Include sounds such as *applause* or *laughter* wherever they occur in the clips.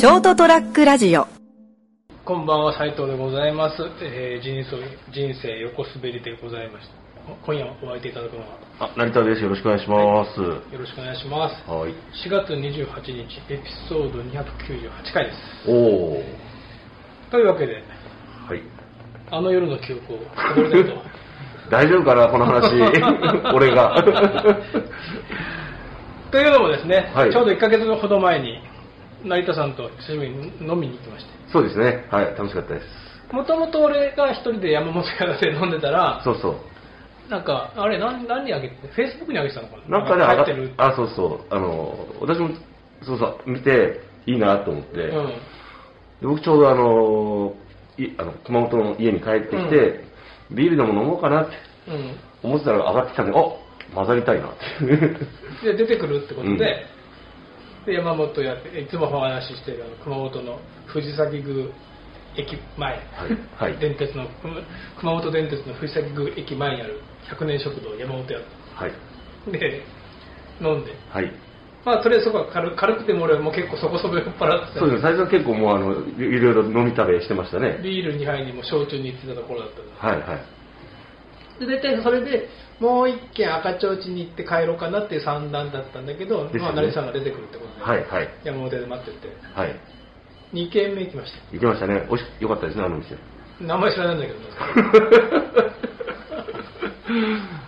ショートトラックラジオこんばんは、斉藤でございます。えー人生人生横滑りでございました。今夜お会いいただくのは、あ、成田です。よろしくお願いします。よろしくお願いします。はい。4月28日、エピソード298回です。おお。というわけで、はい。あの夜の記憶をたどりたいと。*laughs* 大丈夫かな、この話。*laughs* 俺が。*laughs* というのもですね、はいちょうど1ヶ月ほど前に、成田さんと久しぶりに飲みに行きまして、そうですね。はい。楽しかったです。もともと俺が一人で山本屋で飲んでたら、そうそう。なんか、あれ何、何にあげて、フェイスブックにあげてたのかな？なんかね、入ってる。あ、そうそう。あの、私も、そうそう、見て、いいなと思って、でうん。僕ちょうどあの、いあの熊本の家に帰ってきて、ビールでも飲もうかなってうん。思ってたら上がってきたんで、あ混ざりたいなって。で出てくるってことで,、うんで山本やっていつもお話ししてる熊本の藤崎宮駅前、はいはい電鉄の熊本電鉄の藤崎宮駅前にある100年食堂山本屋はい。で飲んではい。まあとりあえずそこは軽軽くても俺はもう結構そこそこ酔っ払ってたそうですね、最初は結構もうあの、いいろいろ飲み食べしてましたね。ビール2杯にも焼酎に行ってたところだったはいはい。で大体それでもう一軒赤ちょうちに行って帰ろうかなっていう算段だったんだけど、まあ、成さんが出てくるってことで、はいはい。山本屋で待っててはい。2軒目行きました行きましたね。おいし、よかったですね、あの店。名前知らないんだけど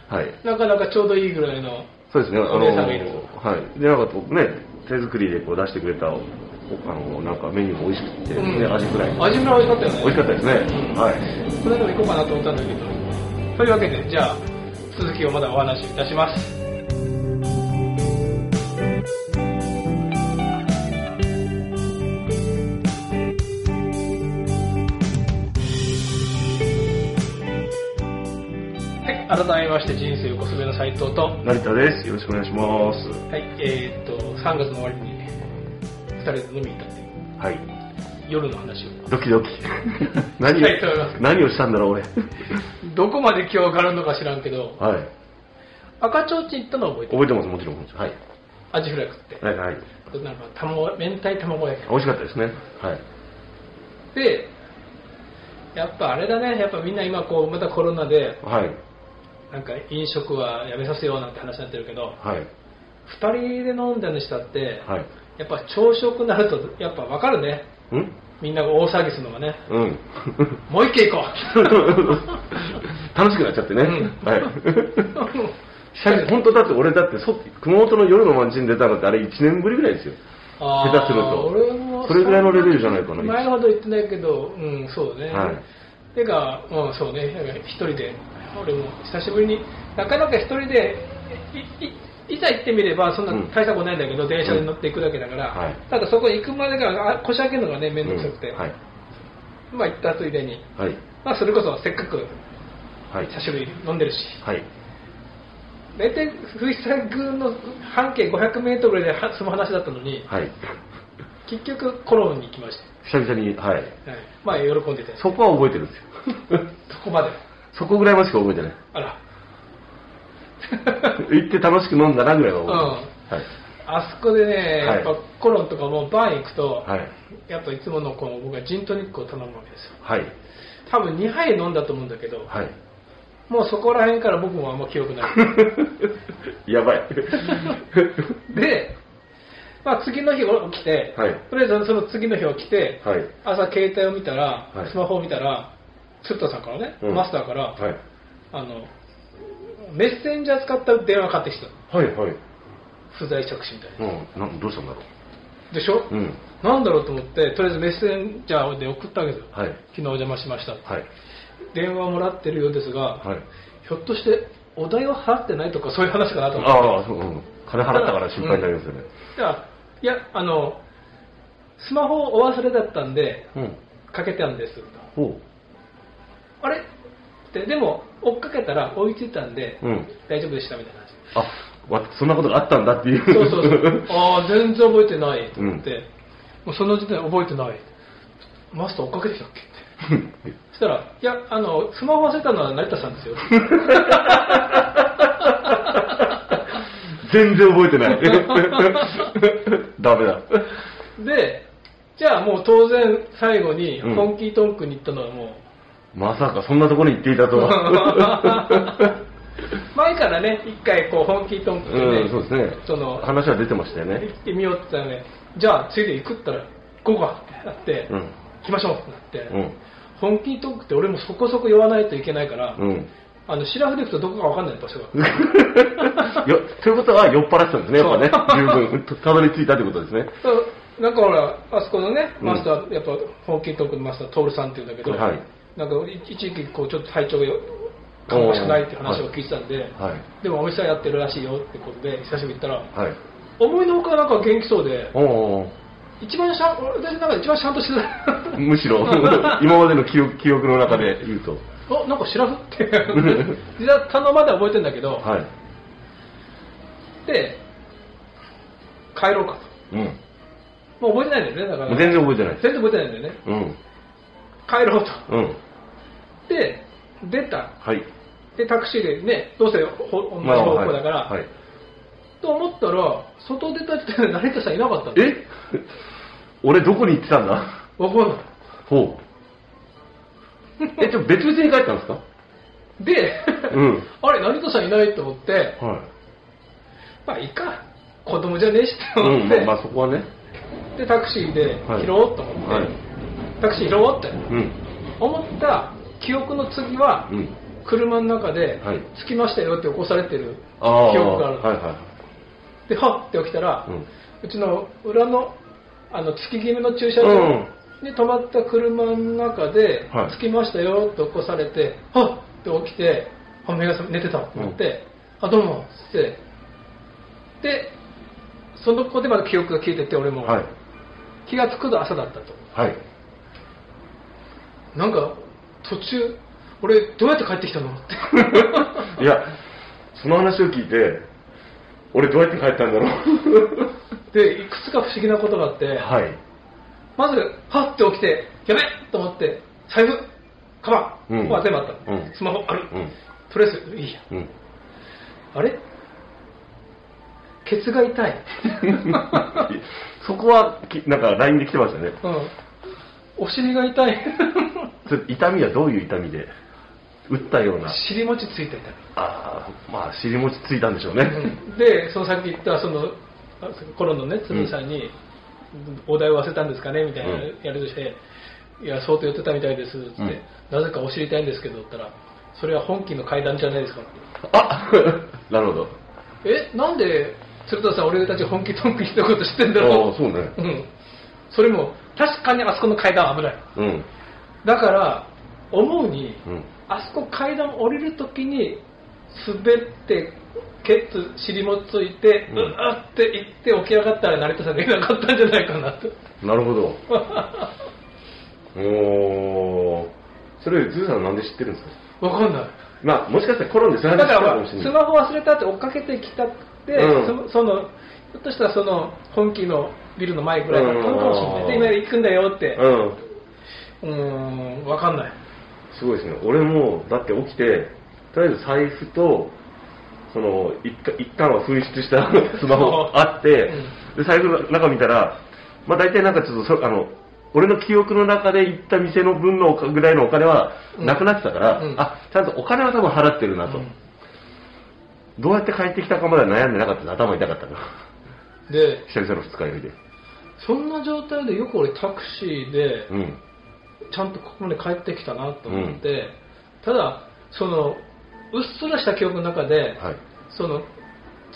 *laughs* はい。なかなかちょうどいいぐらいのそうですね、あの、お姉さんがいるはい。で、なんかね、手作りでこう出してくれた、おあの、なんかメニューも美味しくて、ね、アジフライ。味フライ美味しかったよね美味しかったですね。うんはい。これでも行こうかなと思ったんだけどというわけでじゃあ続きをまだお話しいたしますはい改めまして人生横滑りの斉藤と成田です。よろしくお願いします。はいえー、っと3月の終わりに2人で飲みに行ったっていうはい。夜の話をドキドキ。*laughs* 何をはい何をしたんだろう、俺。どこまで記憶があるのか知らんけどはい。赤ちょうちん行ったのは覚えてる？覚えてます、もちろん。はい。アジフライ食ってはいはい。なんか卵明太卵焼き美味しかったですね。はい。でやっぱあれだねやっぱみんな今こうまたコロナではい。なんか飲食はやめさせようなんて話になってるけどはい。2人で飲んだにしたって、はい。やっぱ朝食になるとやっぱ分かるねん？みんなが大騒ぎするのがね。うん。もう一軒行こ楽しくなっちゃってね。うん。はい。*laughs* 本当だって俺だってそ熊本の夜の街に出たのってあれ1年ぶりぐらいですよ。下手すると。それぐらいのレベルじゃないかな前のほど言ってないけどうんそうね、はい。てかうんそうね。一人で。俺も久しぶりになかなか一人でいいいざ行ってみればそんなうん大したことないんだけど、電車に乗っていくだけだから、はいただそこに行くまでがあ腰掛けるのがね面倒くさくて、うんはい。まあ行ったついでにはい。まあそれこそせっかくはい。久しぶりに飲んでるしはい。大体藤沢宮の半径500メートルぐらいでは済む話だったのにはい。結局コロンに行きました久々に、はい。はい、まあ喜んでてそこは覚えてるんですよ。*laughs* そこまでそこぐらいまでしか覚えてない。あら *laughs* 行って楽しく飲んだなぐらいは覚えてます。あそこでね、はいやっぱコロンとかもバーに行くと、はい。はい。やっぱいつものこう僕はジントニックを頼むわけですよはい。多分2杯飲んだと思うんだけど、はい。もうそこら辺から僕もあんま記憶ない *laughs* やばい。*laughs* で、まあ、次の日起きて、はいとりあえずその次の日起きて、はい。朝携帯を見たら、はいスマホを見たら鶴田さんからね、うんマスターから、はい。あのメッセンジャー使った電話がかかってきたはい。はい。不在着信みたいなうん。なんどうしたんだろでしょ、う。うん。なんだろうと思ってとりあえずメッセンジャーで送ったわけですよ、はい。昨日お邪魔しました、はい。電話をもらってるようですが、はい。ひょっとしてお代を払ってないとかそういう話かなと思ってああ、そう、うん。金払ったから心配になりますよね。いやいやあのスマホをお忘れだったんでうん。かけたんですほあれ？ってでも追っかけたら追いついたんで、う。うん。大丈夫でしたみたいな話あ、わそんなことがあったんだっていう。そうそうそうああ全然覚えてないと思って、うんもうその時点で覚えてないマスター追っかけてきたっけ？ってそしたら「いやあのスマホ忘れたのは成田さんですよ」全然覚えてない。*laughs* ダメだ。でじゃあもう当然最後にうん本気トンクに行ったのはもまさかそんなところに行っていたとは。う、*laughs* 前からね、一回こう本気トンクでね、うん、そうですね。その話は出てましたよね。行ってみようって言ったらね、じゃあついで行くったら、行こうかってなって、うん。行きましょうってなって、うん。本気トークって俺もそこそこ言わないといけないから、うん。あの、白筆行くとどこかわかんない場所が。*laughs* よということは酔っ払ってたんですね、やっぱね。十分。たたどり着いたということですね。そうなんかほら、あそこのね、うんマスター、やっぱ本気トークのマスター、トールさんっていうんだけど、はいなんか一時期こうちょっと体調がよ芳しくないっていう話を聞いてたんで、はい。でもお店はやってるらしいよってことで、久しぶりに行ったら、はい。思いのほかなんか元気そうで、一番シャン、私なんか一番シャンとしてた。*laughs* むしろ、*laughs* 今までの記憶記憶の中で言うと。*laughs* あ、なんかシラフって。実は頼まで覚えてんだけど、はい。で、帰ろうかうん。と。もう覚えてないんだよね、だから。全然覚えてない。全然覚えてないんだよね。うん。帰ろうと。うん。で、出た。はい。で、タクシーでね、どうせほ同じまあ方向だから、はい。はいと思ったら、外出た時点で成田さんいなかったの。え？俺どこに行ってたんだ？わかんない。ほう。え、ちょ、別々に帰ったんですか？で、うん *laughs* あれ、成田さんいないと思って、はまあいいか、子供じゃねえしってい。うん、思って、まあ、まあそこはね。で、タクシーではい拾おうと思って、はい。タクシー拾おうってうん。思った記憶の次は、うん。車の中ではい着きましたよって起こされてる。記憶がある、はいはではっって起きたら、い。うん。うちの裏のあの月決めの駐車場に止まった車の中で、はい着きましたよって起こされて、はっって起きて、あ、目が覚め寝てたと思って、あ、どうもっつって、で、その子でまだ記憶が消えてて、俺も、はい。気がつくと朝だったと。はい。なんか、途中、俺、どうやって帰ってきたのって。*laughs* いや、その話を聞いて、俺どうやって帰ったんだろう。*laughs* で、いくつか不思議なことがあって、はい。まず、はって起きて、やべっと思って、財布、カバン、うんここは全部あった、うんスマホある、うん。とりあえずいいや。うん。あれ？ケツが痛い。*laughs* そこは、きなんか LINE で来てましたね。うん。お尻が痛い。*laughs* それ痛みはどういう痛みで？打ったような。尻餅ついた痛ああ、まあ、尻餅ついたんでしょうね。み。で、そのさっき言った、その、あ頃のね、鶴さんに、お題を忘れたんですかね？みたいなうんやりとして、いや、相当言ってたみたいです、つって、うんなぜかお尻痛いんですけど、ったら、それは本気の階段じゃないですかって。あ *laughs* なるほど。え、なんで、鶴田さん、俺たち本気トンクしたこと知ってんだろああ、そうね。う。うん。それも、確かにあそこの階段は危ない。うん。だから、思うに、うん。あそこ階段降りるときに、滑って、ケツ、尻もついて、ううんわって行って起き上がったら成田さんがいなかったんじゃないかなと。なるほど。*laughs* おー。それ、ズーさんなんで知ってるんですか？わかんない。まあ、もしかしたらコロンでそれだから。スマホ忘れたって追っかけてきたって、うんそその、ひょっとしたらその、本気のビルの前ぐらいだったのかもしれない。で、今行くんだよって。うん。うーん、わかんない。すごいですね。俺も、だって起きて、とりあえず財布と、その、一貫一貫は紛失した *laughs* スマホあって、で、財布の中見たら、まあ大体なんかちょっとそ、あの、俺の記憶の中で行った店の分のぐらいのお金はなくなってたから、うんあ、ちゃんとお金は多分払ってるなと。うんどうやって帰ってきたかまでは悩んでなかったの頭痛かったな。で、久々の二日酔いで。そんな状態でよく俺タクシーで、うん。ちゃんとここまで帰ってきたなと思って、ただ、その、うっすらした記憶の中で、はい。その、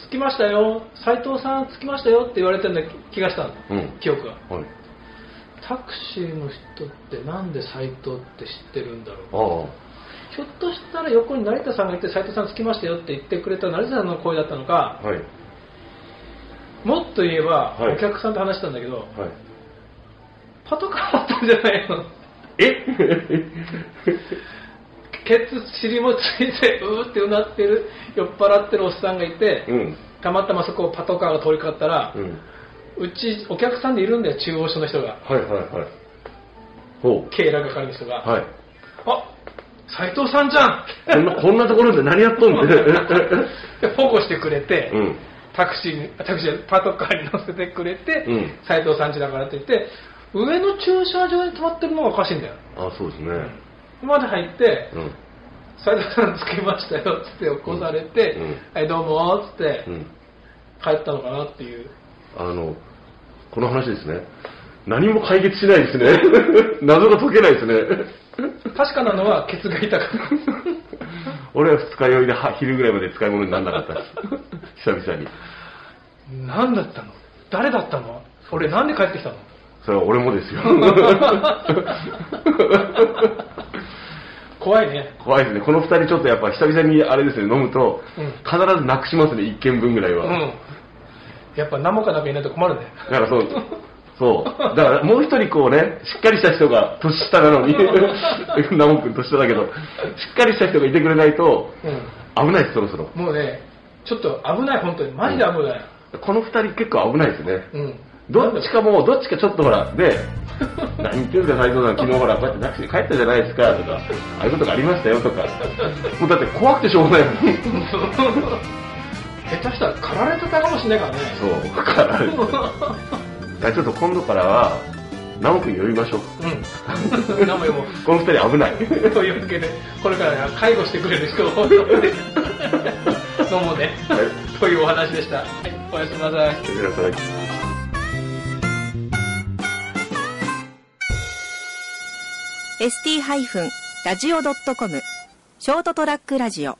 着きましたよ、斉藤さん着きましたよって言われてるような気がしたの、うん。記憶が。はい。タクシーの人ってなんで斉藤って知ってるんだろう。ひょっとしたら横に成田さんがいて斉藤さん着きましたよって言ってくれた成田さんの声だったのか、はい。もっと言えば、はいお客さんと話したんだけど、はい。パトカーだったんじゃないの？え？*laughs* ケツ、尻もついて、うーってうなってる、酔っ払ってるおっさんがいて、うん。たまたまそこをパトカーが通りかかったら、うん。うちお客さんでいるんだよ、中央署の人が。はいはいはい。ほ警ら係の人が。う。はい。あ斉藤さんじゃんこんな、こんなところで何やっとんねん。*laughs* で保護してくれて、うん。タクシーに、タクシー、パトカーに乗せてくれて、うん斉藤さんちだからって言って、上の駐車場に止まってるのがおかしいんだよ。あ、そうですね。まで入って、うん。斉藤さん着きましたよ、つって起こされて、うんはい、どうも、つってうん。帰ったのかなっていう。あの、この話ですね。何も解決しないですね。*laughs* 謎が解けないですね。確かなのは、ケツが痛かった。俺は二日酔いでは昼ぐらいまで使い物にならなかったです。*laughs* 久々に。何だったの？誰だったの？俺なんで帰ってきたの？それは俺もですよ。*laughs* 怖いね。怖いですね。この二人ちょっとやっぱ久々にあれですね、飲むと、うん必ずなくしますね、一軒分ぐらいうは。ん。やっぱ何もかなきゃいないと困るね。だからそう、そう。だからもう一人こうね、しっかりした人が、年下なのに、ナモ君年下だけど、しっかりした人がいてくれないと、うん。危ないです、そろそろ。もうね、ちょっと危ない、本当に。マジで危ない。この二人結構危ないですね。うん。どっちかもう、どっちかちょっとほら、で、何言ってるんですか、斉藤さん、昨日ほら、こうやってタクシーで帰ったじゃないですか、とか、ああいうことがありましたよ、とか。もうだって怖くてしょうがないもん。*laughs* 下手したら狩られてたかもしれないからね。そう、だから、だ *laughs* からちょっと今度からは、ナモ君呼びましょう。うん。名前も。この二人危ない。というわけで、これから介護してくれる人を呼んで、飲もうね。はいというお話でした。はい、おやすみなさい。やってください。ST-radio.com ショートトラックラジオ